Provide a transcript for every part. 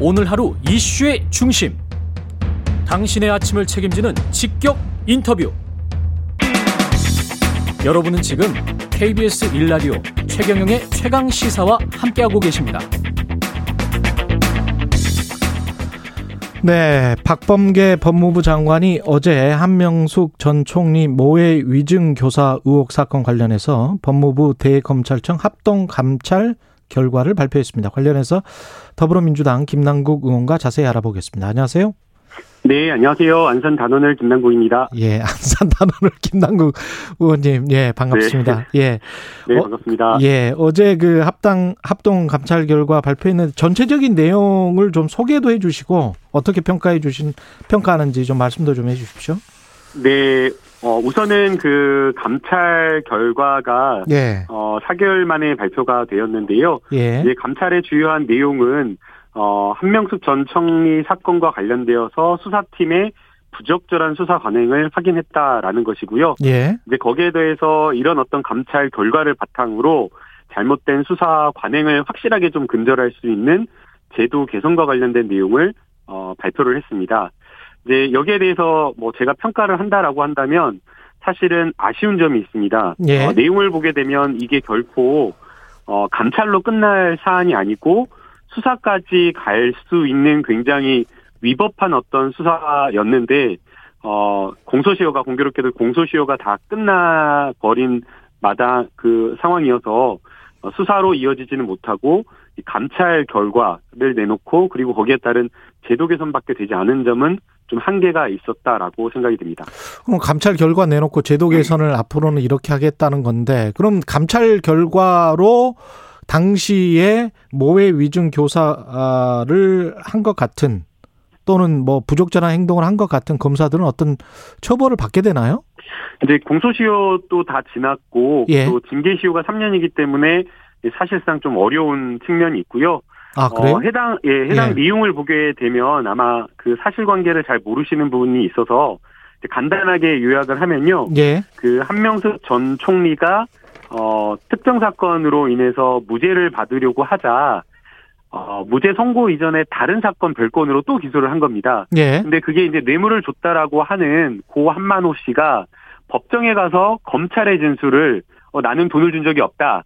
오늘 하루 이슈의 중심. 당신의 아침을 책임지는 직격 인터뷰. 여러분은 지금 KBS 일라디오 최경영의 최강 시사와 함께하고 계십니다. 네, 박범계 법무부 장관이 어제 한명숙 전 총리 모해 위증 교사 의혹 사건 관련해서 법무부 대검찰청 합동 감찰 결과를 발표했습니다. 관련해서 더불어민주당 김남국 의원과 자세히 알아보겠습니다. 안녕하세요. 네, 안녕하세요. 안산 단원을 김남국입니다. 예, 안산 단원을 김남국 의원님, 예, 반갑습니다. 네. 예. 네, 반갑습니다. 어, 예, 어제 그 합당, 합동 감찰 결과 발표했는데 전체적인 내용을 좀 소개도 해 주시고 어떻게 평가해 주신, 평가하는지 좀 말씀도 좀 해 주십시오. 네, 어, 우선은 그 감찰 결과가 예, 어, 4개월 만에 발표가 되었는데요. 예, 이제 감찰의 주요한 내용은 어, 한명숙 전 총리 사건과 관련되어서 수사팀의 부적절한 수사 관행을 확인했다라는 것이고요. 예, 이제 거기에 대해서 이런 어떤 감찰 결과를 바탕으로 잘못된 수사 관행을 확실하게 좀 근절할 수 있는 제도 개선과 관련된 내용을 어, 발표를 했습니다. 이제 여기에 대해서 뭐 제가 평가를 한다라고 한다면 사실은 아쉬운 점이 있습니다. 예. 어, 내용을 보게 되면 이게 결코 어, 감찰로 끝날 사안이 아니고 수사까지 갈 수 있는 굉장히 위법한 어떤 수사였는데 어, 공소시효가 공교롭게도 공소시효가 다 끝나 버린 마다 그 상황이어서 어, 수사로 이어지지는 못하고 이 감찰 결과를 내놓고 그리고 거기에 따른 제도 개선밖에 되지 않은 점은 좀 한계가 있었다라고 생각이 듭니다. 그럼 감찰 결과 내놓고 제도 개선을 앞으로는 이렇게 하겠다는 건데, 그럼 감찰 결과로 당시에 모해 위증 교사를 한 것 같은 또는 뭐 부적절한 행동을 한 것 같은 검사들은 어떤 처벌을 받게 되나요? 이제 공소시효도 다 지났고 예. 또 징계시효가 3년이기 때문에 사실상 좀 어려운 측면이 있고요. 아, 그래요? 어, 해당 예, 해당 예. 내용을 보게 되면 아마 그 사실관계를 잘 모르시는 부분이 있어서 간단하게 요약을 하면요. 예. 그 한명숙 전 총리가 어 특정 사건으로 인해서 무죄를 받으려고 하자 어 무죄 선고 이전에 다른 사건 별건으로 또 기소를 한 겁니다. 예. 근데 그게 이제 뇌물을 줬다라고 하는 고 한만호 씨가 법정에 가서 검찰의 진술을 어, 나는 돈을 준 적이 없다.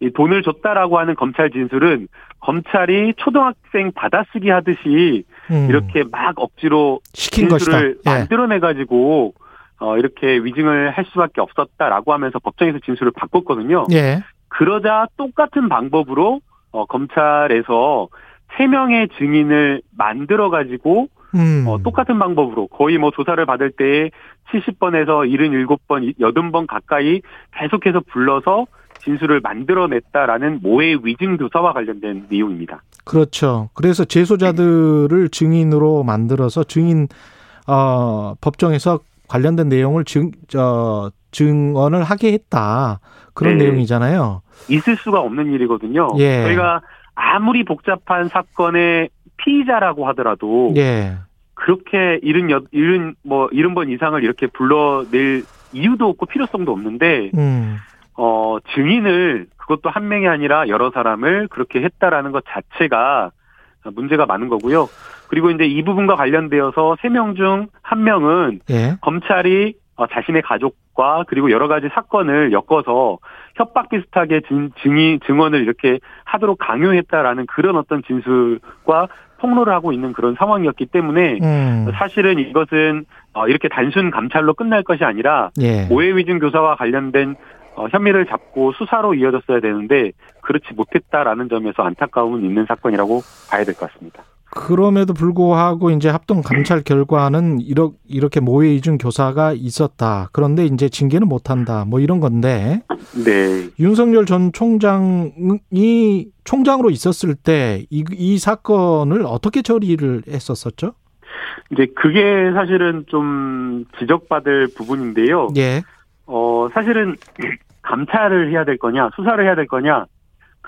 이 돈을 줬다라고 하는 검찰 진술은 검찰이 초등학생 받아쓰기 하듯이 음, 이렇게 막 억지로 시킨 것이다. 진술을 예. 만들어내 가지고 어 이렇게 위증을 할 수밖에 없었다라고 하면서 법정에서 진술을 바꿨거든요. 예. 그러자 똑같은 방법으로 어 검찰에서 세 명의 증인을 만들어 가지고 음. 어, 똑같은 방법으로 거의 뭐 조사를 받을 때 70번에서 77번, 80번 가까이 계속해서 불러서 진술을 만들어냈다라는 모해 위증 교사와 관련된 내용입니다. 그렇죠. 그래서 재소자들을 증인으로 만들어서 증인 어 법정에서 관련된 내용을 증저 증언을 하게 했다. 그런 네. 내용이잖아요. 있을 수가 없는 일이거든요. 예. 저희가 아무리 복잡한 사건의 피의자라고 하더라도 예. 그렇게 일흔 여, 일흔 뭐 일흔 번 이상을 이렇게 불러낼 이유도 없고 필요성도 없는데 음. 어 증인을 그것도 한 명이 아니라 여러 사람을 그렇게 했다라는 것 자체가 문제가 많은 거고요. 그리고 이제 이 부분과 관련되어서 세 명 중 한 명은 예. 검찰이 어, 자신의 가족과 그리고 여러 가지 사건을 엮어서 협박 비슷하게 증, 증인 증언을 이렇게 하도록 강요했다라는 그런 어떤 진술과 폭로를 하고 있는 그런 상황이었기 때문에 음. 사실은 이것은 어, 이렇게 단순 감찰로 끝날 것이 아니라 예. 오해 위증 교사와 관련된 어, 혐의를 잡고 수사로 이어졌어야 되는데 그렇지 못했다라는 점에서 안타까움은 있는 사건이라고 봐야 될 것 같습니다. 그럼에도 불구하고 이제 합동 감찰 결과는 이렇게 이렇게 모해 이중 교사가 있었다. 그런데 이제 징계는 못 한다. 뭐 이런 건데 네. 윤석열 전 총장이 총장으로 있었을 때이 이 사건을 어떻게 처리를 했었었죠? 이제 그게 사실은 좀 지적받을 부분인데요. 예. 어, 사실은 감찰을 해야 될 거냐, 수사를 해야 될 거냐,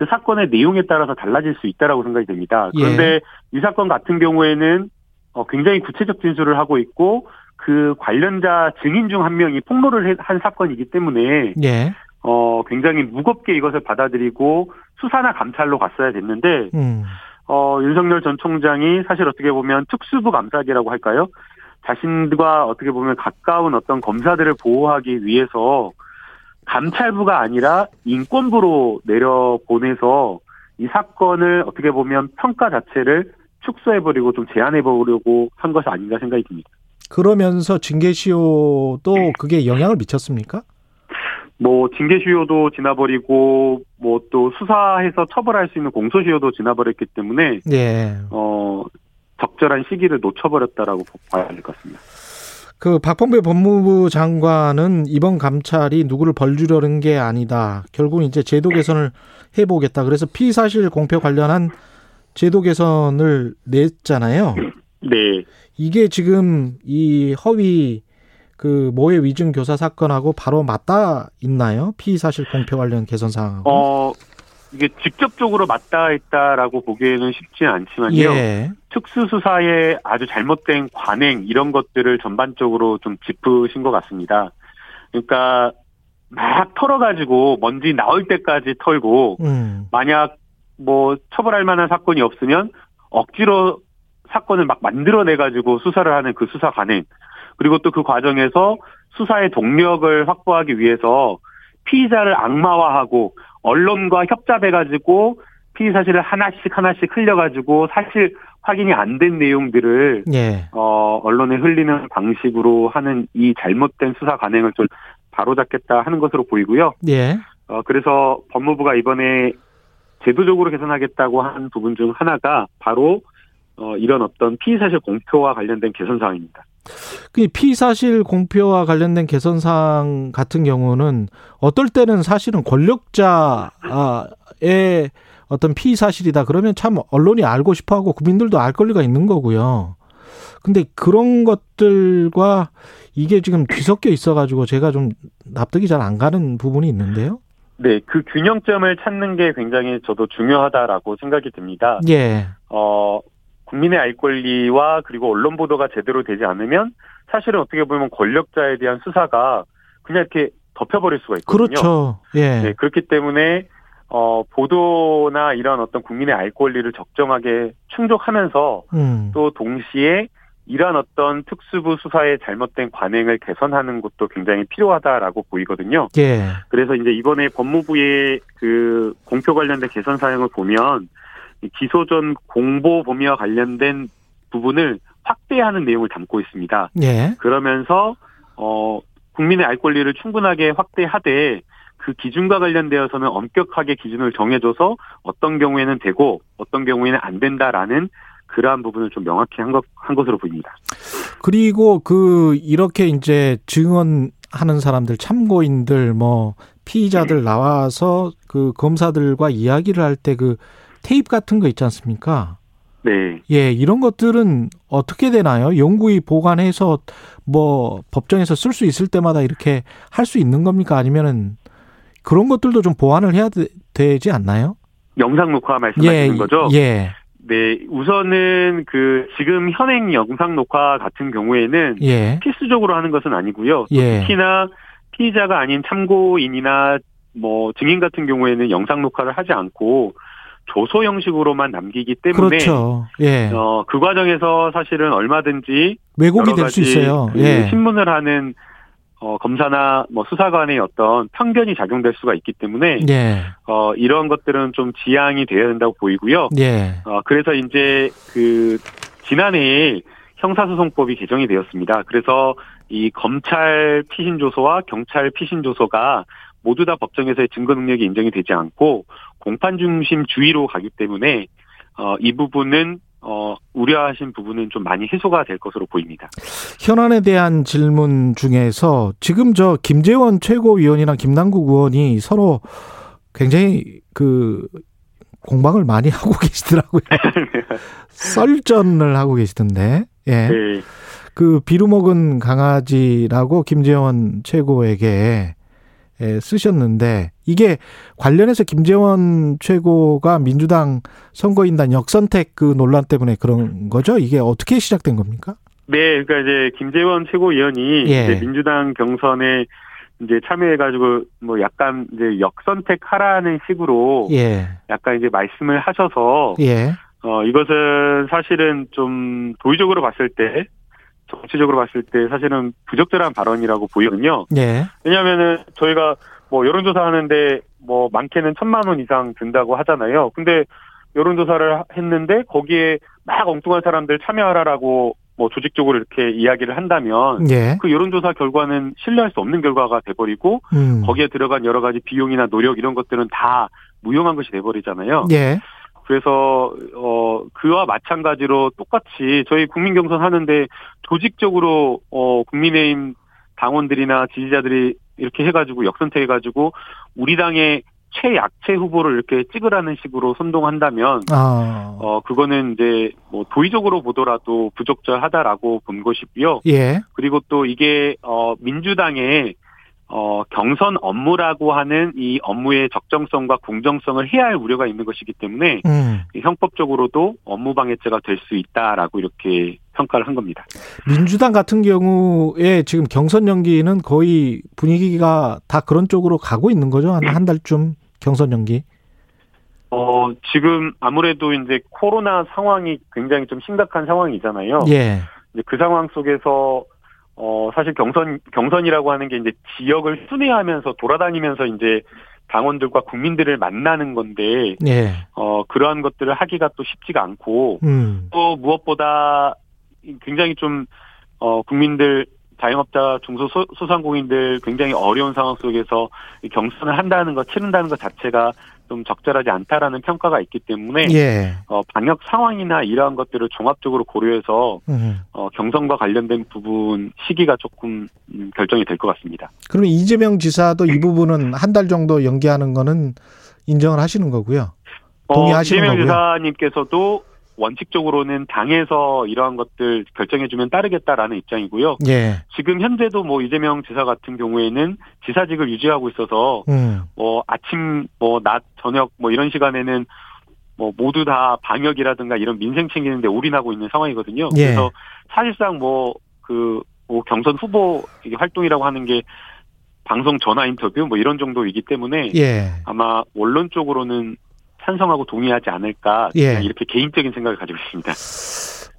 그 사건의 내용에 따라서 달라질 수 있다라고 생각이 됩니다. 그런데 이 사건 같은 경우에는 어, 굉장히 구체적 진술을 하고 있고 그 관련자 증인 중 한 명이 폭로를 해- 한 사건이기 때문에 예. 어, 굉장히 무겁게 이것을 받아들이고 수사나 감찰로 갔어야 됐는데 음. 어, 윤석열 전 총장이 사실 어떻게 보면 특수부 감사기라고 할까요? 자신과 어떻게 보면 가까운 어떤 검사들을 보호하기 위해서 감찰부가 아니라 인권부로 내려보내서 이 사건을 어떻게 보면 평가 자체를 축소해버리고 좀 제한해보려고 한 것이 아닌가 생각이 듭니다. 그러면서 징계시효도 그게 영향을 미쳤습니까? 뭐 징계시효도 지나버리고 뭐 또 수사해서 처벌할 수 있는 공소시효도 지나버렸기 때문에 예. 어 적절한 시기를 놓쳐버렸다라고 봐야 될 것 같습니다. 그 박범계 법무부 장관은 이번 감찰이 누구를 벌주려는 게 아니다. 결국 이제 제도 개선을 해보겠다. 그래서 피사실 공표 관련한 제도 개선을 냈잖아요. 네. 이게 지금 이 허위 그 모해 위증 교사 사건하고 바로 맞닿아 있나요? 피사실 공표 관련 개선 사항하고. 어 이게 직접적으로 맞닿아 있다라고 보기에는 쉽지 않지만요. 예. 특수수사의 아주 잘못된 관행 이런 것들을 전반적으로 좀 짚으신 것 같습니다. 그러니까 막 털어가지고 먼지 나올 때까지 털고 음. 만약 뭐 처벌할 만한 사건이 없으면 억지로 사건을 막 만들어내가지고 수사를 하는 그 수사 관행 그리고 또 그 과정에서 수사의 동력을 확보하기 위해서 피의자를 악마화하고 언론과 협잡해가지고 피의 사실을 하나씩 하나씩 흘려가지고 사실 확인이 안 된 내용들을 예. 어 언론에 흘리는 방식으로 하는 이 잘못된 수사 관행을 좀 바로잡겠다 하는 것으로 보이고요. 예. 어 그래서 법무부가 이번에 제도적으로 개선하겠다고 한 부분 중 하나가 바로 어 이런 어떤 피의 사실 공표와 관련된 개선 사항입니다. 그 피사실 공표와 관련된 개선 사항 같은 경우는 어떨 때는 사실은 권력자의 어떤 피사실이다 그러면 참 언론이 알고 싶어 하고 국민들도 알 권리가 있는 거고요. 근데 그런 것들과 이게 지금 뒤섞여 있어 가지고 제가 좀 납득이 잘 안 가는 부분이 있는데요. 네, 그 균형점을 찾는 게 굉장히 저도 중요하다라고 생각이 듭니다. 예. 어, 국민의 알 권리와 그리고 언론 보도가 제대로 되지 않으면 사실은 어떻게 보면 권력자에 대한 수사가 그냥 이렇게 덮여버릴 수가 있거든요. 그렇죠. 예. 네, 그렇기 때문에 어, 보도나 이런 어떤 국민의 알 권리를 적정하게 충족하면서 음. 또 동시에 이러한 어떤 특수부 수사의 잘못된 관행을 개선하는 것도 굉장히 필요하다라고 보이거든요. 예. 그래서 이제 이번에 법무부의 그 공표 관련된 개선 사항을 보면 이 기소 전 공보 범위와 관련된 부분을 확대하는 내용을 담고 있습니다. 예. 그러면서 어 국민의 알 권리를 충분하게 확대하되 그 기준과 관련되어서는 엄격하게 기준을 정해줘서 어떤 경우에는 되고 어떤 경우에는 안 된다라는 그러한 부분을 좀 명확히 한 것, 한 것으로 보입니다. 그리고 그 이렇게 이제 증언하는 사람들 참고인들 뭐 피의자들 나와서 그 검사들과 이야기를 할 때 그 테이프 같은 거 있지 않습니까? 네. 예, 이런 것들은 어떻게 되나요? 영구히 보관해서 뭐 법정에서 쓸 수 있을 때마다 이렇게 할 수 있는 겁니까? 아니면은 그런 것들도 좀 보완을 해야 되, 지 않나요? 영상 녹화 말씀하시는 거죠? 예. 네, 우선은 그 지금 현행 영상 녹화 같은 경우에는 예. 필수적으로 하는 것은 아니고요. 또 예. 특히나 피의자가 아닌 참고인이나 뭐 증인 같은 경우에는 영상 녹화를 하지 않고 조소 형식으로만 남기기 때문에 그렇죠. 예. 어, 그 과정에서 사실은 얼마든지 왜곡이 될 수 있어요. 그 예. 신문을 하는 어, 검사나 뭐 수사관의 어떤 편견이 작용될 수가 있기 때문에 예. 어, 이런 것들은 좀 지양이 되어야 된다고 보이고요. 예. 어, 그래서 이제 그 지난해에 형사소송법이 개정이 되었습니다. 그래서 이 검찰 피신 조소와 경찰 피신 조소가 모두 다 법정에서의 증거 능력이 인정이 되지 않고 공판 중심 주의로 가기 때문에 어, 이 부분은 어, 우려하신 부분은 좀 많이 해소가 될 것으로 보입니다. 현안에 대한 질문 중에서 지금 저 김재원 최고위원이랑 김남국 의원이 서로 굉장히 그 공방을 많이 하고 계시더라고요. 썰전을 하고 계시던데. 예. 네. 그 비루먹은 강아지라고 김재원 최고에게 예, 쓰셨는데 이게 관련해서 김재원 최고가 민주당 선거인단 역선택 그 논란 때문에 그런 거죠? 이게 어떻게 시작된 겁니까? 네, 그러니까 이제 김재원 최고위원이 예. 이제 민주당 경선에 이제 참여해가지고 뭐 약간 이제 역선택하라는 식으로 예. 약간 이제 말씀을 하셔서 예. 어, 이것은 사실은 좀 도의적으로 봤을 때, 정치적으로 봤을 때 사실은 부적절한 발언이라고 보이거든요. 예. 왜냐하면은 저희가 뭐 여론조사 하는데 뭐 많게는 천만 원 이상 든다고 하잖아요. 근데 여론조사를 했는데 거기에 막 엉뚱한 사람들 참여하라라고 뭐 조직적으로 이렇게 이야기를 한다면 예. 그 여론조사 결과는 신뢰할 수 없는 결과가 돼버리고 음. 거기에 들어간 여러 가지 비용이나 노력 이런 것들은 다 무용한 것이 돼버리잖아요. 예. 그래서 어 그와 마찬가지로 똑같이 저희 국민 경선 하는데 조직적으로 어 국민의힘 당원들이나 지지자들이 이렇게 해가지고 역선택해가지고 우리 당의 최약체 후보를 이렇게 찍으라는 식으로 선동한다면 아. 어 그거는 이제 뭐 도의적으로 보더라도 부적절하다라고 본 것이고요. 예. 그리고 또 이게 어 민주당의 어 경선 업무라고 하는 이 업무의 적정성과 공정성을 해야 할 우려가 있는 것이기 때문에 음. 형법적으로도 업무 방해죄가 될 수 있다라고 이렇게 평가를 한 겁니다. 민주당 같은 경우에 지금 경선 연기는 거의 분위기가 다 그런 쪽으로 가고 있는 거죠. 한 한 달쯤 경선 연기. 어 지금 아무래도 이제 코로나 상황이 굉장히 좀 심각한 상황이잖아요. 예. 그 상황 속에서 어 사실 경선 경선이라고 하는 게 이제 지역을 순회하면서 돌아다니면서 이제 당원들과 국민들을 만나는 건데 예. 어 그러한 것들을 하기가 또 쉽지가 않고 음. 또 무엇보다 굉장히 좀 어 국민들 자영업자 중소소상공인들 굉장히 어려운 상황 속에서 이 경선을 한다는 것 치른다는 것 자체가 좀 적절하지 않다라는 평가가 있기 때문에 예. 어 방역 상황이나 이러한 것들을 종합적으로 고려해서 음. 어 경선과 관련된 부분 시기가 조금 음, 결정이 될 것 같습니다. 그럼 이재명 지사도 이 부분은 한 달 정도 연기하는 거는 인정을 하시는 거고요. 동의하시는 어, 이재명 거고요. 지사님께서도 원칙적으로는 당에서 이러한 것들 결정해주면 따르겠다라는 입장이고요. 예. 지금 현재도 뭐 이재명 지사 같은 경우에는 지사직을 유지하고 있어서 음. 뭐 아침 뭐 낮 저녁 뭐 이런 시간에는 뭐 모두 다 방역이라든가 이런 민생 챙기는데 올인하고 있는 상황이거든요. 예. 그래서 사실상 뭐 그뭐 경선 후보 활동이라고 하는 게 방송 전화 인터뷰 뭐 이런 정도이기 때문에 예. 아마 원론 쪽으로는 찬성하고 동의하지 않을까 예. 이렇게 개인적인 생각을 가지고 있습니다.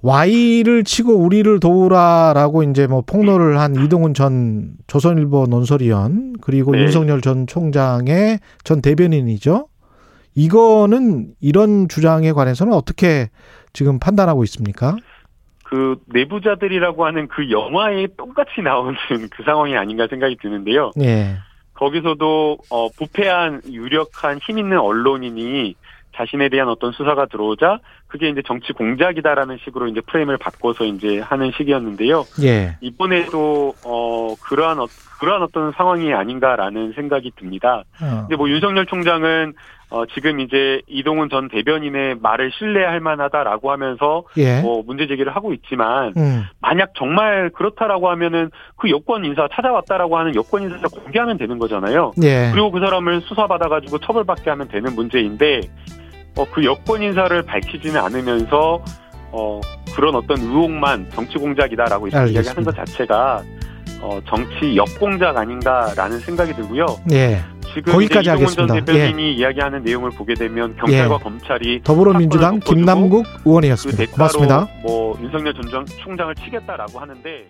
Y를 치고 우리를 도우라라고 이제 뭐 폭로를 한 이동훈 전 조선일보 논설위원 그리고 네. 윤석열 전 총장의 전 대변인이죠. 이거는 이런 주장에 관해서는 어떻게 지금 판단하고 있습니까? 그 내부자들이라고 하는 그 영화에 똑같이 나오는 그 상황이 아닌가 생각이 드는데요. 예. 거기서도 어 부패한 유력한 힘 있는 언론인이 자신에 대한 어떤 수사가 들어오자 그게 이제 정치 공작이다라는 식으로 이제 프레임을 바꿔서 이제 하는 시기였는데요. 예. 이번에도 어 그러한 어, 그러한 어떤 상황이 아닌가라는 생각이 듭니다. 어. 근데 뭐 윤석열 총장은 어 지금 이제 이동훈 전 대변인의 말을 신뢰할 만하다라고 하면서 예. 뭐 문제 제기를 하고 있지만 음. 만약 정말 그렇다라고 하면은 그 여권 인사 찾아왔다라고 하는 여권 인사를 공개하면 되는 거잖아요. 예. 그리고 그 사람을 수사받아가지고 처벌받게 하면 되는 문제인데 어, 그 여권 인사를 밝히지는 않으면서 어, 그런 어떤 의혹만 정치 공작이다라고. 이야기하는 것 자체가 어, 정치 역공작 아닌가라는 생각이 들고요. 예. 지금 거기까지 하겠습니다. 대변인이 이야기하는 내용을 보게 되면 경찰과 예. 검찰이 더불어민주당 김남국 그 의원이었습니다. 대가로 고맙습니다. 뭐 윤석열 전 총장을 치겠다라고 하는데